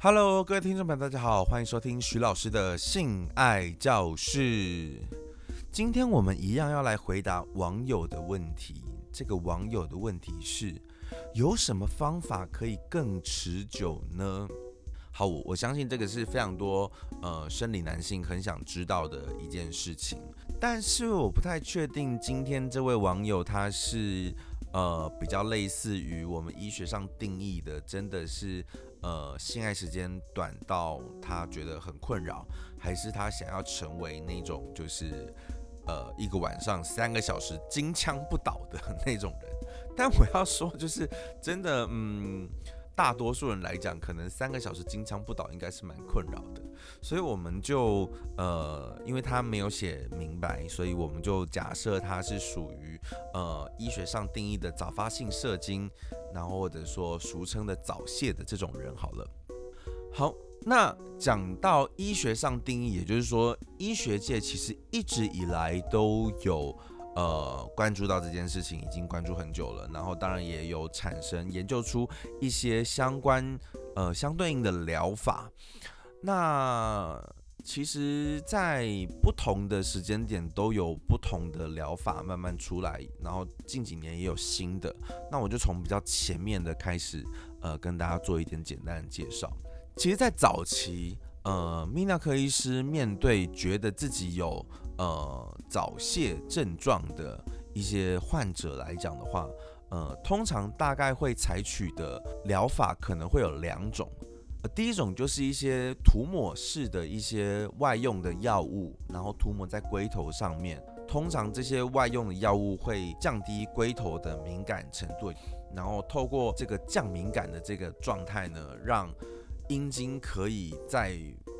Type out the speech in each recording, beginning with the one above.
Hello，各位听众朋友，大家好，欢迎收听徐老师的性爱教室。今天我们一样要来回答网友的问题。这个网友的问题是：有什么方法可以更持久呢？好，我我相信这个是非常多呃生理男性很想知道的一件事情，但是我不太确定今天这位网友他是呃比较类似于我们医学上定义的，真的是呃性爱时间短到他觉得很困扰，还是他想要成为那种就是呃一个晚上三个小时金枪不倒的那种人？但我要说，就是真的，嗯。大多数人来讲，可能三个小时金枪不倒应该是蛮困扰的，所以我们就呃，因为他没有写明白，所以我们就假设他是属于呃医学上定义的早发性射精，然后或者说俗称的早泄的这种人好了。好，那讲到医学上定义，也就是说医学界其实一直以来都有。呃，关注到这件事情已经关注很久了，然后当然也有产生研究出一些相关呃相对应的疗法。那其实，在不同的时间点都有不同的疗法慢慢出来，然后近几年也有新的。那我就从比较前面的开始，呃，跟大家做一点简单的介绍。其实，在早期，呃，泌尿科医师面对觉得自己有呃，早泄症状的一些患者来讲的话，呃，通常大概会采取的疗法可能会有两种。呃，第一种就是一些涂抹式的一些外用的药物，然后涂抹在龟头上面。通常这些外用的药物会降低龟头的敏感程度，然后透过这个降敏感的这个状态呢，让阴茎可以在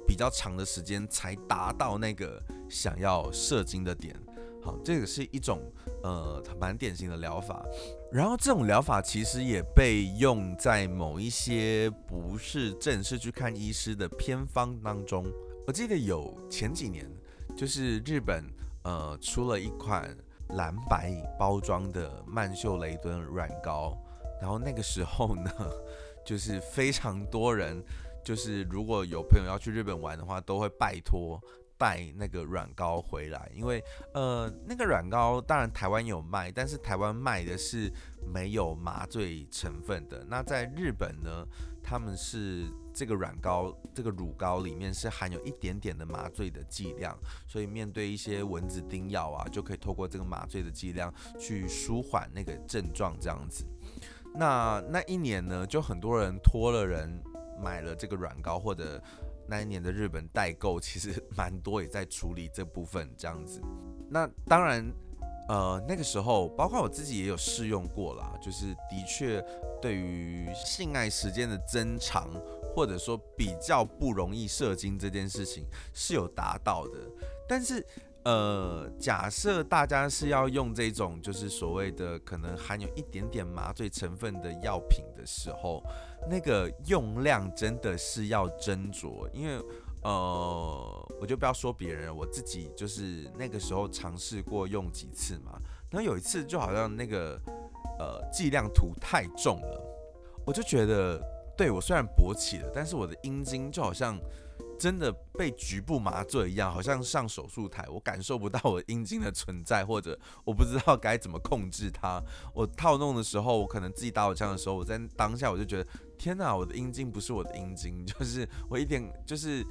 比较长的时间才达到那个想要射精的点，好，这个是一种呃蛮典型的疗法。然后这种疗法其实也被用在某一些不是正式去看医师的偏方当中。我记得有前几年，就是日本呃出了一款蓝白包装的曼秀雷敦软膏，然后那个时候呢，就是非常多人。就是如果有朋友要去日本玩的话，都会拜托带那个软膏回来，因为呃那个软膏当然台湾有卖，但是台湾卖的是没有麻醉成分的。那在日本呢，他们是这个软膏这个乳膏里面是含有一点点的麻醉的剂量，所以面对一些蚊子叮咬啊，就可以透过这个麻醉的剂量去舒缓那个症状这样子。那那一年呢，就很多人托了人。买了这个软膏，或者那一年的日本代购，其实 蛮多也在处理这部分这样子。那当然，呃，那个时候包括我自己也有试用过啦，就是的确对于性爱时间的增长，或者说比较不容易射精这件事情是有达到的。但是，呃，假设大家是要用这种就是所谓的可能含有一点点麻醉成分的药品的时候。那个用量真的是要斟酌，因为呃，我就不要说别人，我自己就是那个时候尝试过用几次嘛，然后有一次就好像那个呃剂量图太重了，我就觉得对我虽然勃起了，但是我的阴茎就好像。真的被局部麻醉一样，好像上手术台，我感受不到我阴茎的存在，或者我不知道该怎么控制它。我套弄的时候，我可能自己打火枪的时候，我在当下我就觉得，天哪，我的阴茎不是我的阴茎，就是我一点就是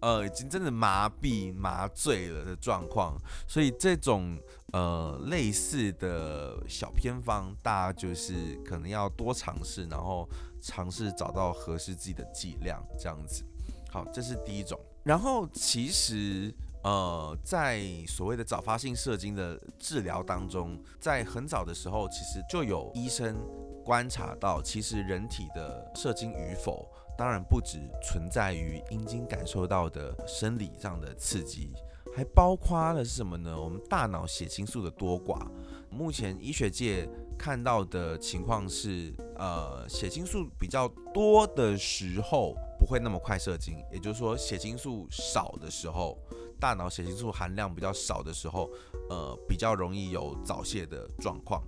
呃，已经真的麻痹麻醉了的状况。所以这种呃类似的小偏方，大家就是可能要多尝试，然后尝试找到合适自己的剂量，这样子。好，这是第一种。然后其实，呃，在所谓的早发性射精的治疗当中，在很早的时候，其实就有医生观察到，其实人体的射精与否，当然不只存在于阴茎感受到的生理上的刺激，还包括了是什么呢？我们大脑血清素的多寡。目前医学界看到的情况是，呃，血清素比较多的时候。不会那么快射精，也就是说，血清素少的时候，大脑血清素含量比较少的时候，呃，比较容易有早泄的状况。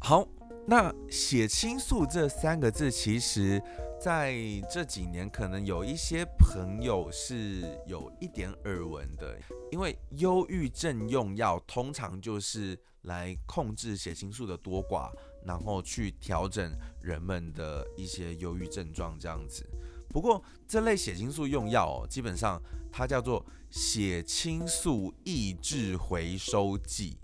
好，那血清素这三个字，其实在这几年可能有一些朋友是有一点耳闻的，因为忧郁症用药通常就是来控制血清素的多寡，然后去调整人们的一些忧郁症状这样子。不过这类血清素用药哦，基本上它叫做血清素抑制回收剂。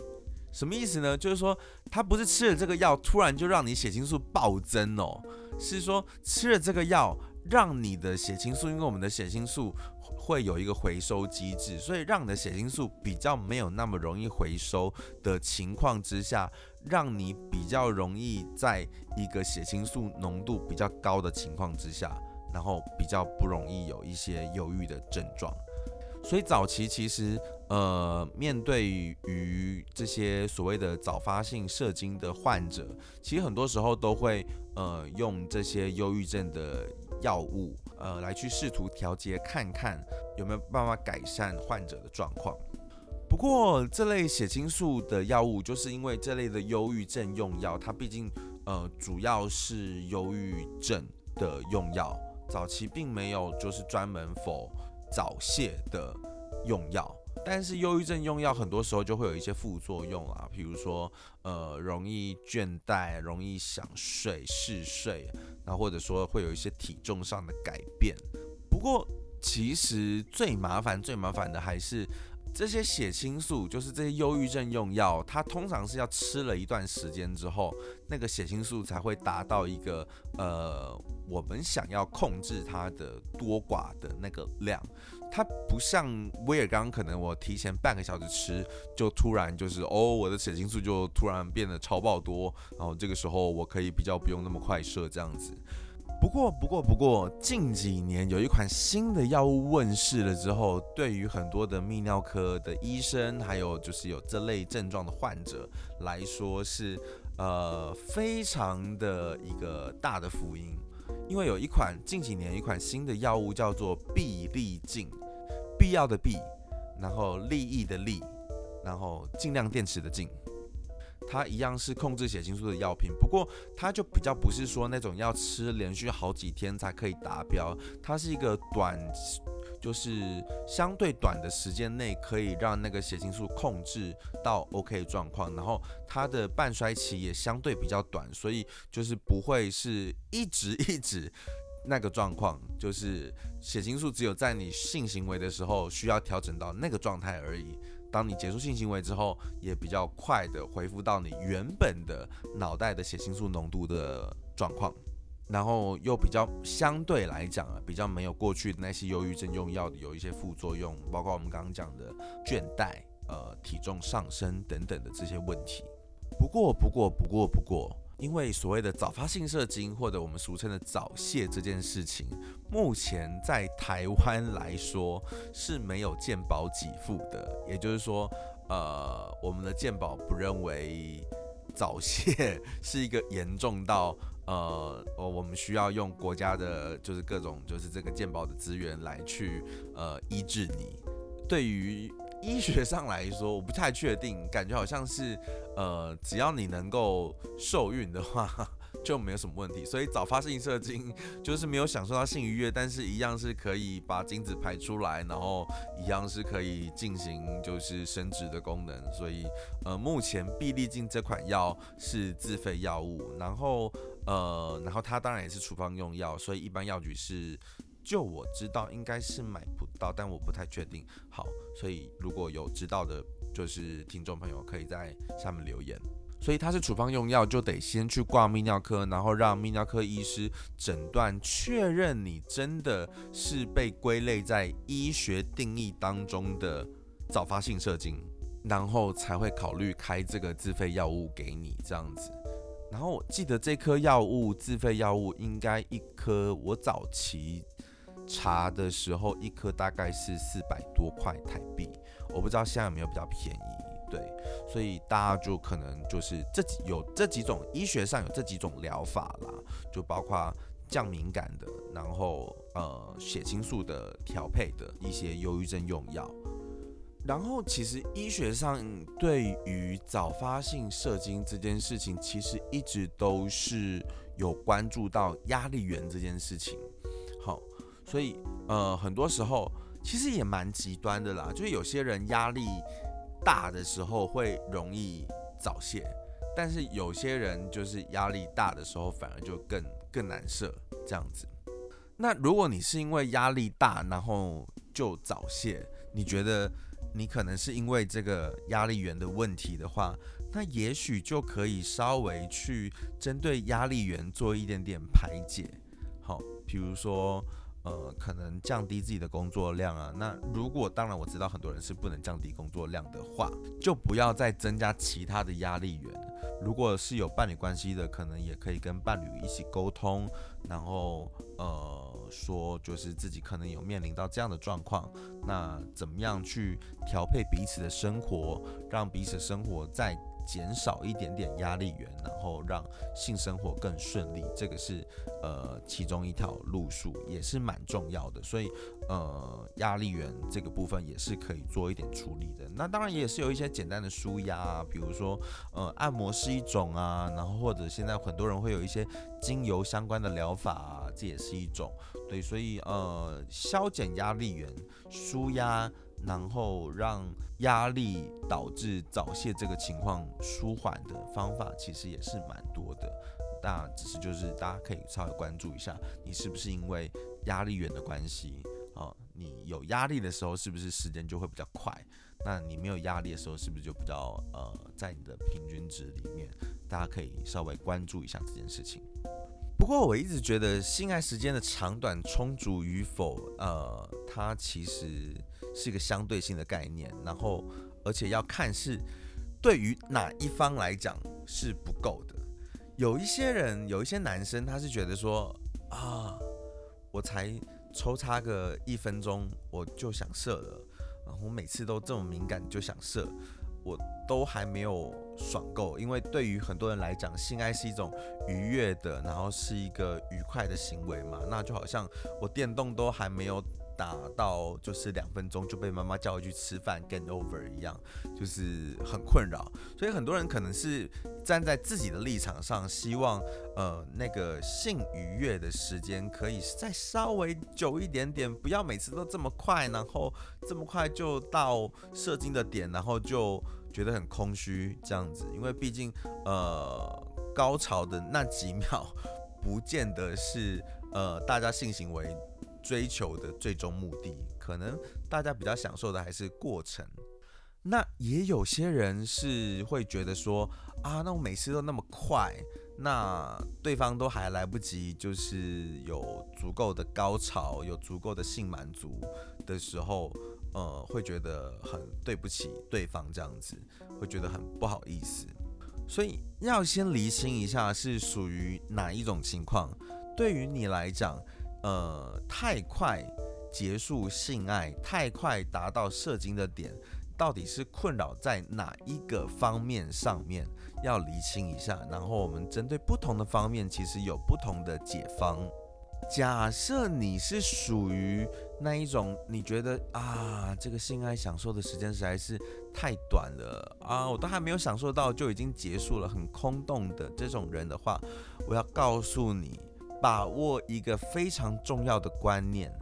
什么意思呢？就是说，它不是吃了这个药突然就让你血清素暴增哦，是说吃了这个药让你的血清素，因为我们的血清素会有一个回收机制，所以让你的血清素比较没有那么容易回收的情况之下，让你比较容易在一个血清素浓度比较高的情况之下，然后比较不容易有一些忧郁的症状。所以早期其实。呃，面对于这些所谓的早发性射精的患者，其实很多时候都会呃用这些忧郁症的药物，呃来去试图调节，看看有没有办法改善患者的状况。不过这类血清素的药物，就是因为这类的忧郁症用药，它毕竟呃主要是忧郁症的用药，早期并没有就是专门否早泄的用药。但是忧郁症用药很多时候就会有一些副作用啊，比如说呃容易倦怠、容易想睡、嗜睡，然后或者说会有一些体重上的改变。不过其实最麻烦、最麻烦的还是这些血清素，就是这些忧郁症用药，它通常是要吃了一段时间之后，那个血清素才会达到一个呃我们想要控制它的多寡的那个量。它不像威尔刚，可能我提前半个小时吃，就突然就是哦，我的血清素就突然变得超爆多，然后这个时候我可以比较不用那么快射这样子。不过，不过，不过，近几年有一款新的药物问世了之后，对于很多的泌尿科的医生，还有就是有这类症状的患者来说，是呃非常的一个大的福音。因为有一款近几年一款新的药物叫做必利净，必要的必，然后利益的利，然后尽量电池的尽，它一样是控制血清素的药品，不过它就比较不是说那种要吃连续好几天才可以达标，它是一个短。就是相对短的时间内可以让那个血清素控制到 OK 状况，然后它的半衰期也相对比较短，所以就是不会是一直一直那个状况，就是血清素只有在你性行为的时候需要调整到那个状态而已，当你结束性行为之后，也比较快的恢复到你原本的脑袋的血清素浓度的状况。然后又比较相对来讲啊，比较没有过去的那些忧郁症用药的有一些副作用，包括我们刚刚讲的倦怠、呃体重上升等等的这些问题。不过，不过，不过，不过，因为所谓的早发性射精或者我们俗称的早泄这件事情，目前在台湾来说是没有健保给付的，也就是说，呃，我们的健保不认为早泄 是一个严重到。呃，我们需要用国家的，就是各种，就是这个健保的资源来去呃医治你。对于医学上来说，我不太确定，感觉好像是呃，只要你能够受孕的话。就没有什么问题，所以早发性射精就是没有享受到性愉悦，但是一样是可以把精子排出来，然后一样是可以进行就是生殖的功能。所以呃，目前必利净这款药是自费药物，然后呃，然后它当然也是处方用药，所以一般药局是就我知道应该是买不到，但我不太确定。好，所以如果有知道的，就是听众朋友可以在下面留言。所以它是处方用药，就得先去挂泌尿科，然后让泌尿科医师诊断，确认你真的是被归类在医学定义当中的早发性射精，然后才会考虑开这个自费药物给你这样子。然后我记得这颗药物自费药物应该一颗，我早期查的时候一颗大概是四百多块台币，我不知道现在有没有比较便宜。对，所以大家就可能就是这几有这几种医学上有这几种疗法啦，就包括降敏感的，然后呃血清素的调配的一些忧郁症用药。然后其实医学上对于早发性射精这件事情，其实一直都是有关注到压力源这件事情。好，所以呃，很多时候其实也蛮极端的啦，就是有些人压力大的时候会容易早泄，但是有些人就是压力大的时候反而就更更难射这样子。那如果你是因为压力大，然后就早泄，你觉得？你可能是因为这个压力源的问题的话，那也许就可以稍微去针对压力源做一点点排解。好，比如说，呃，可能降低自己的工作量啊。那如果当然我知道很多人是不能降低工作量的话，就不要再增加其他的压力源。如果是有伴侣关系的，可能也可以跟伴侣一起沟通，然后呃。说就是自己可能有面临到这样的状况，那怎么样去调配彼此的生活，让彼此生活在减少一点点压力源，然后让性生活更顺利，这个是呃其中一条路数，也是蛮重要的。所以呃压力源这个部分也是可以做一点处理的。那当然也是有一些简单的舒压啊，比如说呃按摩是一种啊，然后或者现在很多人会有一些精油相关的疗法啊，这也是一种。对，所以呃消减压力源，舒压。然后让压力导致早泄这个情况舒缓的方法，其实也是蛮多的。那只是就是大家可以稍微关注一下，你是不是因为压力源的关系啊？你有压力的时候，是不是时间就会比较快？那你没有压力的时候，是不是就比较呃在你的平均值里面？大家可以稍微关注一下这件事情。不过我一直觉得性爱时间的长短、充足与否，呃，它其实。是一个相对性的概念，然后而且要看是对于哪一方来讲是不够的。有一些人，有一些男生，他是觉得说啊，我才抽插个一分钟我就想射了，然后每次都这么敏感就想射，我都还没有爽够。因为对于很多人来讲，性爱 是一种愉悦的，然后是一个愉快的行为嘛，那就好像我电动都还没有。打到就是两分钟就被妈妈叫回去吃饭，get over 一样，就是很困扰。所以很多人可能是站在自己的立场上，希望呃那个性愉悦的时间可以再稍微久一点点，不要每次都这么快，然后这么快就到射精的点，然后就觉得很空虚这样子。因为毕竟呃高潮的那几秒，不见得是呃大家性行为。追求的最终目的，可能大家比较享受的还是过程。那也有些人是会觉得说，啊，那我每次都那么快，那对方都还来不及，就是有足够的高潮，有足够的性满足的时候，呃，会觉得很对不起对方，这样子会觉得很不好意思。所以要先厘清一下是属于哪一种情况，对于你来讲。呃，太快结束性爱，太快达到射精的点，到底是困扰在哪一个方面上面？要厘清一下。然后我们针对不同的方面，其实有不同的解方。假设你是属于那一种，你觉得啊，这个性爱享受的时间实在是太短了啊，我都还没有享受到就已经结束了，很空洞的这种人的话，我要告诉你。把握一个非常重要的观念：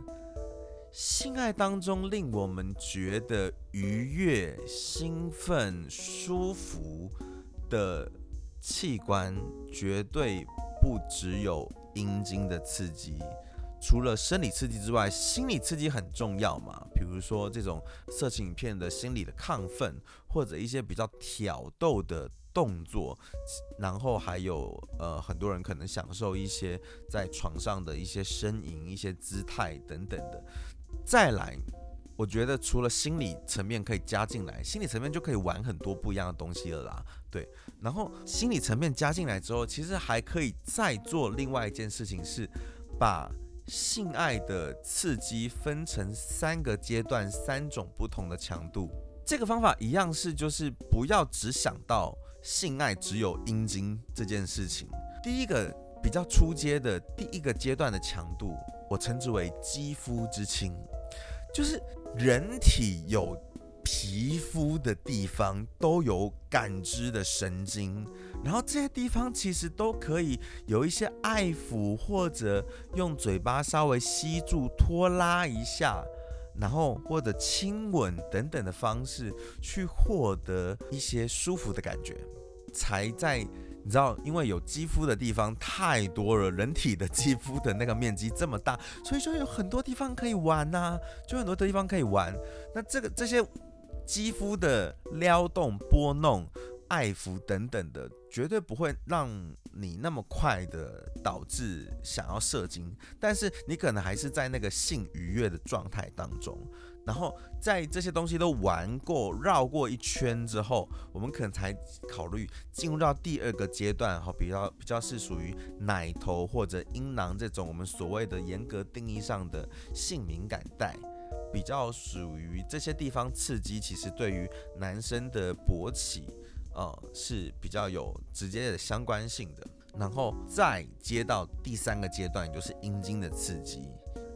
性爱当中令我们觉得愉悦、兴奋、舒服的器官，绝对不只有阴茎的刺激。除了生理刺激之外，心理刺激很重要嘛？比如说这种色情影片的心理的亢奋，或者一些比较挑逗的。动作，然后还有呃，很多人可能享受一些在床上的一些呻吟、一些姿态等等的。再来，我觉得除了心理层面可以加进来，心理层面就可以玩很多不一样的东西了啦。对，然后心理层面加进来之后，其实还可以再做另外一件事情，是把性爱的刺激分成三个阶段、三种不同的强度。这个方法一样是，就是不要只想到。性爱只有阴茎这件事情，第一个比较初阶的第一个阶段的强度，我称之为肌肤之亲，就是人体有皮肤的地方都有感知的神经，然后这些地方其实都可以有一些爱抚或者用嘴巴稍微吸住、拖拉一下，然后或者亲吻等等的方式去获得一些舒服的感觉，才在。你知道，因为有肌肤的地方太多了，人体的肌肤的那个面积这么大，所以说有很多地方可以玩呐，就很多的地方可以玩。那这个这些肌肤的撩动、拨弄、爱抚等等的，绝对不会让你那么快的导致想要射精，但是你可能还是在那个性愉悦的状态当中。然后在这些东西都玩过、绕过一圈之后，我们可能才考虑进入到第二个阶段，哈，比较比较是属于奶头或者阴囊这种我们所谓的严格定义上的性敏感带，比较属于这些地方刺激，其实对于男生的勃起，呃，是比较有直接的相关性的。然后再接到第三个阶段，就是阴茎的刺激。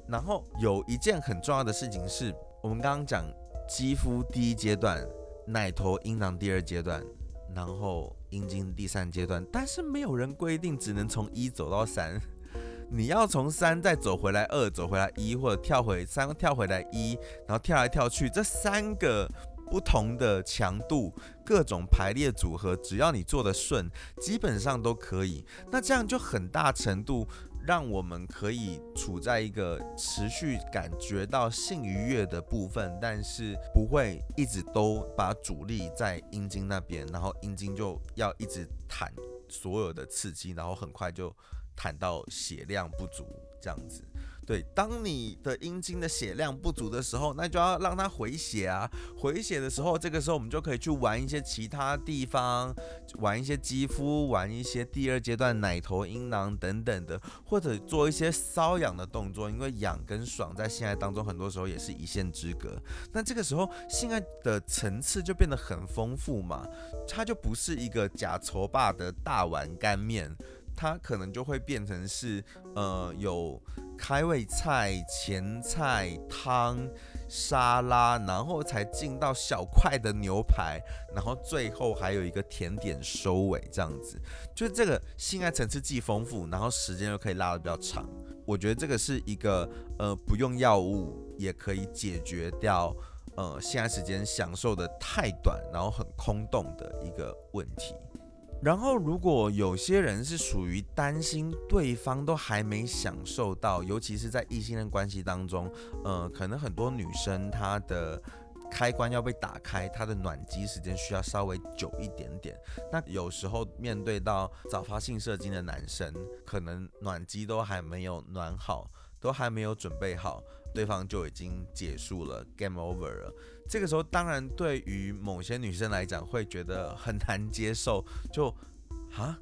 然后有一件很重要的事情是。我们刚刚讲肌肤第一阶段，奶头、阴囊第二阶段，然后阴茎第三阶段，但是没有人规定只能从一走到三，你要从三再走回来二，走回来一，或者跳回三跳回来一，然后跳来跳去，这三个不同的强度、各种排列组合，只要你做的顺，基本上都可以。那这样就很大程度。让我们可以处在一个持续感觉到性愉悦的部分，但是不会一直都把主力在阴茎那边，然后阴茎就要一直弹所有的刺激，然后很快就弹到血量不足这样子。对，当你的阴茎的血量不足的时候，那就要让它回血啊。回血的时候，这个时候我们就可以去玩一些其他地方，玩一些肌肤，玩一些第二阶段奶头、阴囊等等的，或者做一些瘙痒的动作。因为痒跟爽在性爱当中很多时候也是一线之隔。那这个时候性爱的层次就变得很丰富嘛，它就不是一个假愁霸的大碗干面。它可能就会变成是，呃，有开胃菜、前菜、汤、沙拉，然后才进到小块的牛排，然后最后还有一个甜点收尾，这样子，就是这个性爱层次既丰富，然后时间又可以拉得比较长。我觉得这个是一个，呃，不用药物也可以解决掉，呃，性爱时间享受的太短，然后很空洞的一个问题。然后，如果有些人是属于担心对方都还没享受到，尤其是在异性恋关系当中，呃，可能很多女生她的开关要被打开，她的暖机时间需要稍微久一点点。那有时候面对到早发性射精的男生，可能暖机都还没有暖好，都还没有准备好，对方就已经结束了，game over 了。这个时候，当然对于某些女生来讲会觉得很难接受，就啊，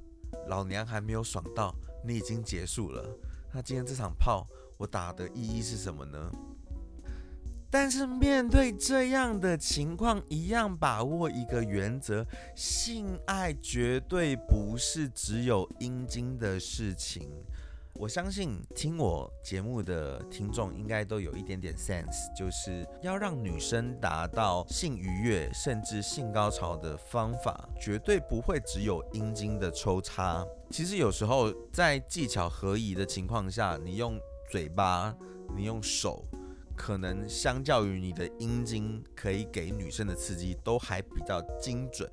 老娘还没有爽到，你已经结束了，那今天这场炮我打的意义是什么呢？但是面对这样的情况，一样把握一个原则：性爱绝对不是只有阴茎的事情。我相信听我节目的听众应该都有一点点 sense，就是要让女生达到性愉悦甚至性高潮的方法，绝对不会只有阴茎的抽插。其实有时候在技巧合宜的情况下，你用嘴巴，你用手，可能相较于你的阴茎可以给女生的刺激都还比较精准。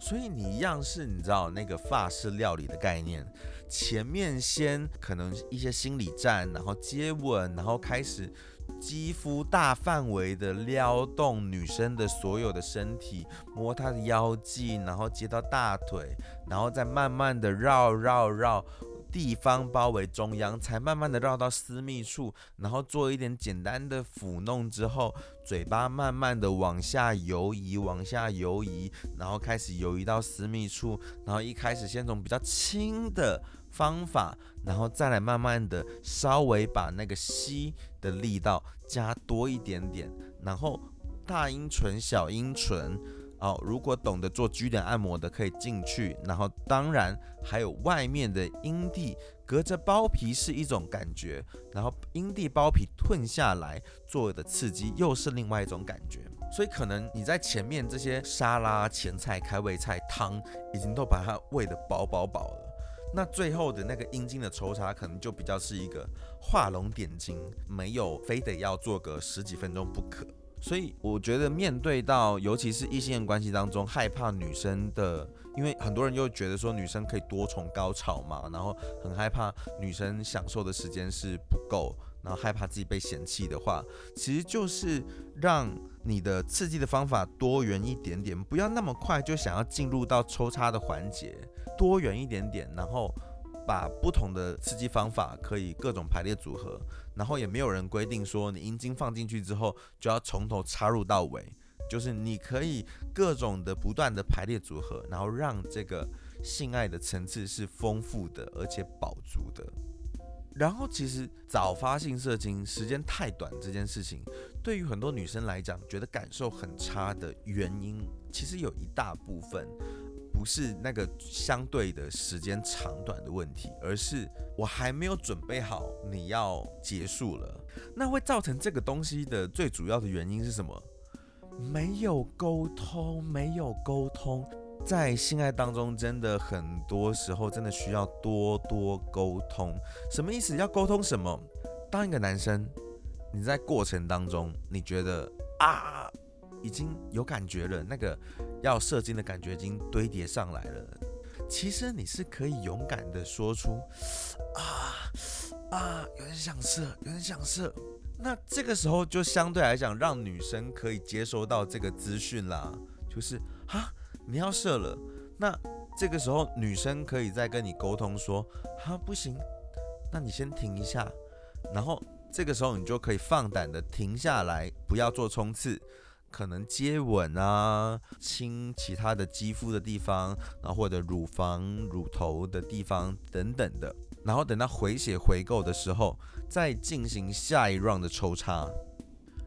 所以你一样是你知道那个法式料理的概念。前面先可能一些心理战，然后接吻，然后开始肌肤大范围的撩动女生的所有的身体，摸她的腰际，然后接到大腿，然后再慢慢的绕绕绕。地方包围中央，才慢慢的绕到私密处，然后做一点简单的抚弄之后，嘴巴慢慢的往下游移，往下游移，然后开始游移到私密处，然后一开始先从比较轻的方法，然后再来慢慢的稍微把那个吸的力道加多一点点，然后大阴唇、小阴唇。哦，如果懂得做居点按摩的，可以进去。然后，当然还有外面的阴蒂，隔着包皮是一种感觉，然后阴蒂包皮吞下来做的刺激又是另外一种感觉。所以可能你在前面这些沙拉、前菜、开胃菜、汤已经都把它喂得饱饱饱了。那最后的那个阴茎的抽查，可能就比较是一个画龙点睛，没有非得要做个十几分钟不可。所以我觉得面对到，尤其是异性关系当中，害怕女生的，因为很多人又觉得说女生可以多重高潮嘛，然后很害怕女生享受的时间是不够，然后害怕自己被嫌弃的话，其实就是让你的刺激的方法多元一点点，不要那么快就想要进入到抽插的环节。多元一点点，然后把不同的刺激方法可以各种排列组合，然后也没有人规定说你阴茎放进去之后就要从头插入到尾，就是你可以各种的不断的排列组合，然后让这个性爱的层次是丰富的而且饱足的。然后其实早发性射精时间太短这件事情，对于很多女生来讲，觉得感受很差的原因，其实有一大部分。不是那个相对的时间长短的问题，而是我还没有准备好，你要结束了。那会造成这个东西的最主要的原因是什么？没有沟通，没有沟通，在性爱当中，真的很多时候真的需要多多沟通。什么意思？要沟通什么？当一个男生，你在过程当中，你觉得啊？已经有感觉了，那个要射精的感觉已经堆叠上来了。其实你是可以勇敢的说出啊啊，有点想射，有点想射。那这个时候就相对来讲，让女生可以接收到这个资讯啦，就是啊，你要射了。那这个时候女生可以再跟你沟通说，啊，不行，那你先停一下。然后这个时候你就可以放胆的停下来，不要做冲刺。可能接吻啊，亲其他的肌肤的地方，然后或者乳房、乳头的地方等等的，然后等到回血回够的时候，再进行下一 round 的抽插，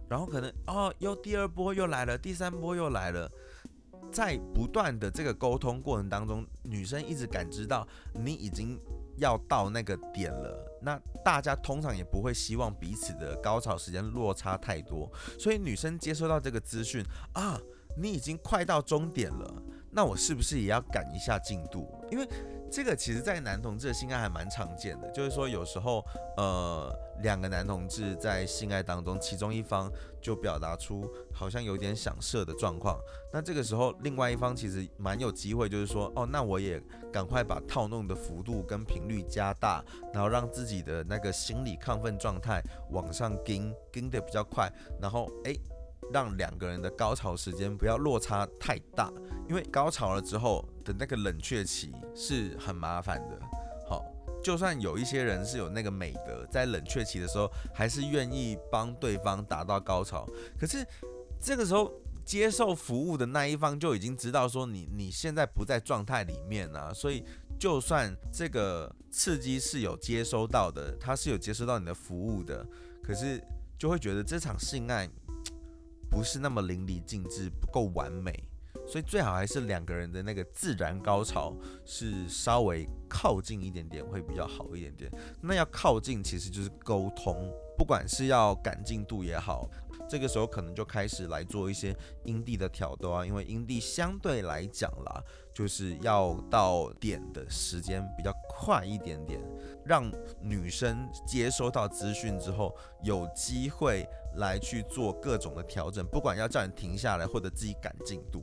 然后可能哦，又第二波又来了，第三波又来了，在不断的这个沟通过程当中，女生一直感知到你已经。要到那个点了，那大家通常也不会希望彼此的高潮时间落差太多，所以女生接收到这个资讯啊，你已经快到终点了，那我是不是也要赶一下进度？因为这个其实，在男同志的性爱还蛮常见的，就是说有时候，呃，两个男同志在性爱当中，其中一方就表达出好像有点想射的状况，那这个时候，另外一方其实蛮有机会，就是说，哦，那我也赶快把套弄的幅度跟频率加大，然后让自己的那个心理亢奋状态往上跟跟的比较快，然后，哎。让两个人的高潮时间不要落差太大，因为高潮了之后的那个冷却期是很麻烦的。就算有一些人是有那个美德，在冷却期的时候还是愿意帮对方达到高潮，可是这个时候接受服务的那一方就已经知道说你你现在不在状态里面啊，所以就算这个刺激是有接收到的，他是有接收到你的服务的，可是就会觉得这场性爱。不是那么淋漓尽致，不够完美，所以最好还是两个人的那个自然高潮是稍微靠近一点点会比较好一点点。那要靠近其实就是沟通，不管是要赶进度也好，这个时候可能就开始来做一些阴蒂的挑逗啊，因为阴蒂相对来讲啦，就是要到点的时间比较快一点点，让女生接收到资讯之后有机会。来去做各种的调整，不管要叫你停下来或者自己赶进度，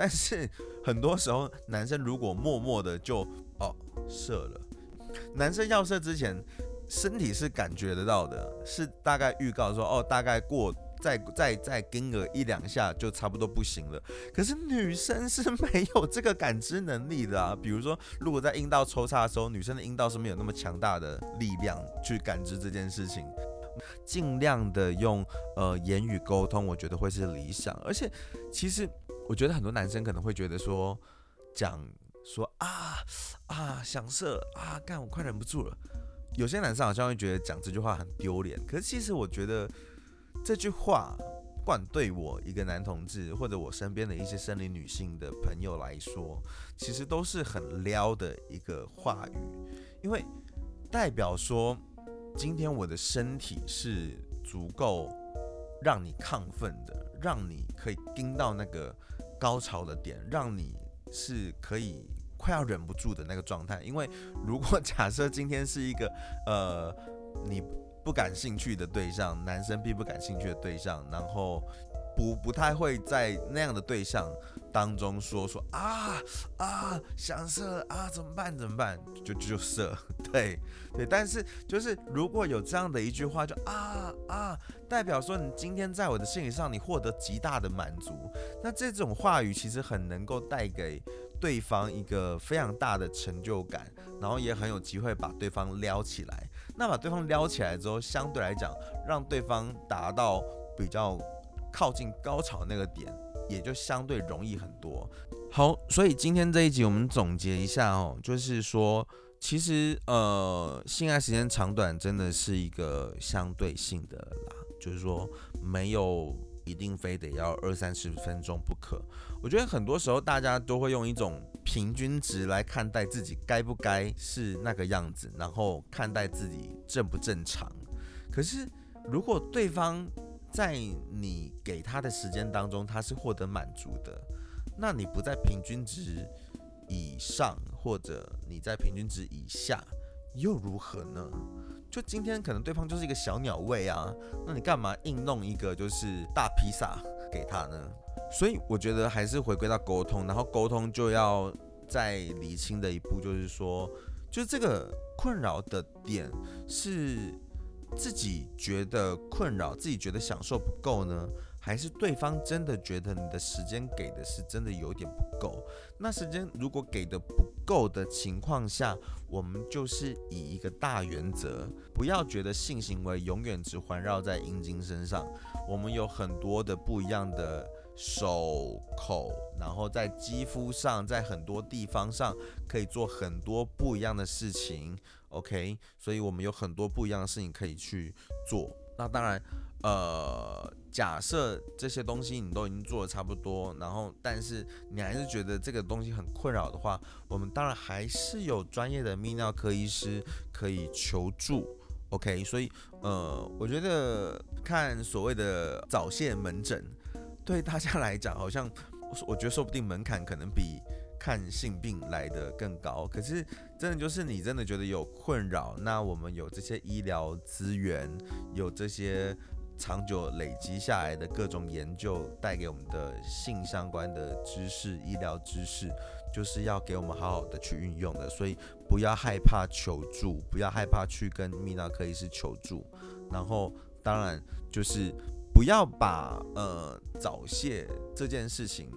但是很多时候男生如果默默的就哦射了，男生要射之前身体是感觉得到的，是大概预告说哦大概过再再再跟个一两下就差不多不行了，可是女生是没有这个感知能力的啊，比如说如果在阴道抽插的时候，女生的阴道是没有那么强大的力量去感知这件事情。尽量的用呃言语沟通，我觉得会是理想。而且，其实我觉得很多男生可能会觉得说，讲说啊啊想射啊干我快忍不住了。有些男生好像会觉得讲这句话很丢脸。可是其实我觉得这句话，不管对我一个男同志，或者我身边的一些生理女性的朋友来说，其实都是很撩的一个话语，因为。代表说今天我的身体是足够让你亢奋的，让你可以盯到那个高潮的点，让你是可以快要忍不住的那个状态。因为如果假设今天是一个 呃你不感兴趣的对象，男生并不感兴趣的对象，然后不不太会在那样的对象。当中说说啊啊想射啊怎么办怎么办就就射 对对但是就是如果有这样的一句话就啊啊代表说你今天在我的心理上你获得极大的满足那这种话语其实很能够带给对方一个非常大的成就感然后也很有机会把对方撩起来那把对方撩起来之后相对来讲让对方达到比较靠近高潮那个点。也就相对容易很多。好，所以今天这一集我们总结一下哦，就是说，其实呃，性爱时间长短真的是一个相对性的啦，就是说没有一定非得要二三十分钟不可。我觉得很多时候大家都会用一种平均值来看待自己该不该是那个样子，然后看待自己正不正常。可是如果对方在你给他的时间当中，他是获得满足的，那你不在平均值以上，或者你在平均值以下，又如何呢？就今天可能对方就是一个小鸟胃啊，那你干嘛硬弄一个就是大披萨给他呢？所以我觉得还是回归到沟通，然后沟通就要再厘清的一步，就是说，就这个困扰的点是。自己觉得困扰，自己觉得享受不够呢，还是对方真的觉得你的时间给的是真的有点不够？那时间如果给的不够的情况下，我们就是以一个大原则，不要觉得性行为永远只环绕在阴茎身上，我们有很多的不一样的。手口，然后在肌肤上，在很多地方上可以做很多不一样的事情，OK，所以我们有很多不一样的事情可以去做。那当然，呃，假设这些东西你都已经做的差不多，然后但是你还是觉得这个东西很困扰的话，我们当然还是有专业的泌尿科医师可以求助，OK。所以，呃，我觉得看所谓的早泄门诊。对大家来讲，好像我觉得说不定门槛可能比看性病来的更高。可是真的就是你真的觉得有困扰，那我们有这些医疗资源，有这些长久累积下来的各种研究带给我们的性相关的知识、医疗知识，就是要给我们好好的去运用的。所以不要害怕求助，不要害怕去跟泌尿科医师求助。然后当然就是。不要把呃早泄这件事情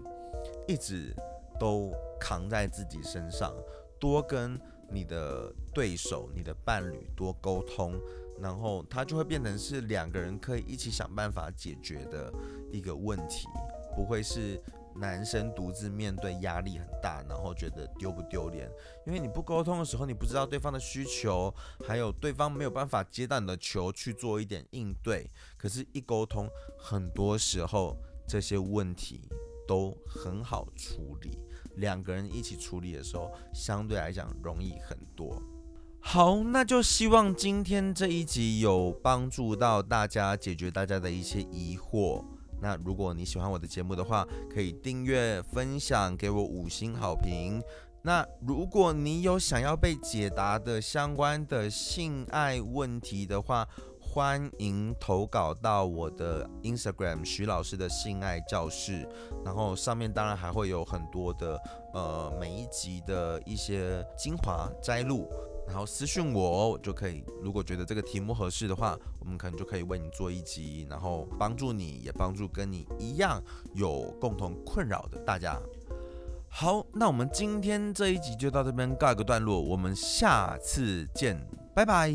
一直都扛在自己身上，多跟你的对手、你的伴侣多沟通，然后它就会变成是两个人可以一起想办法解决的一个问题，不会是。男生独自面对压力很大，然后觉得丢不丢脸？因为你不沟通的时候，你不知道对方的需求，还有对方没有办法接到你的球去做一点应对。可是，一沟通，很多时候这些问题都很好处理。两个人一起处理的时候，相对来讲容易很多。好，那就希望今天这一集有帮助到大家，解决大家的一些疑惑。那如果你喜欢我的节目的话，可以订阅、分享，给我五星好评。那如果你有想要被解答的相关的性爱问题的话，欢迎投稿到我的 Instagram 徐老师的性爱教室。然后上面当然还会有很多的呃每一集的一些精华摘录。然后私信我就可以，如果觉得这个题目合适的话，我们可能就可以为你做一集，然后帮助你也帮助跟你一样有共同困扰的大家。好，那我们今天这一集就到这边告一个段落，我们下次见，拜拜。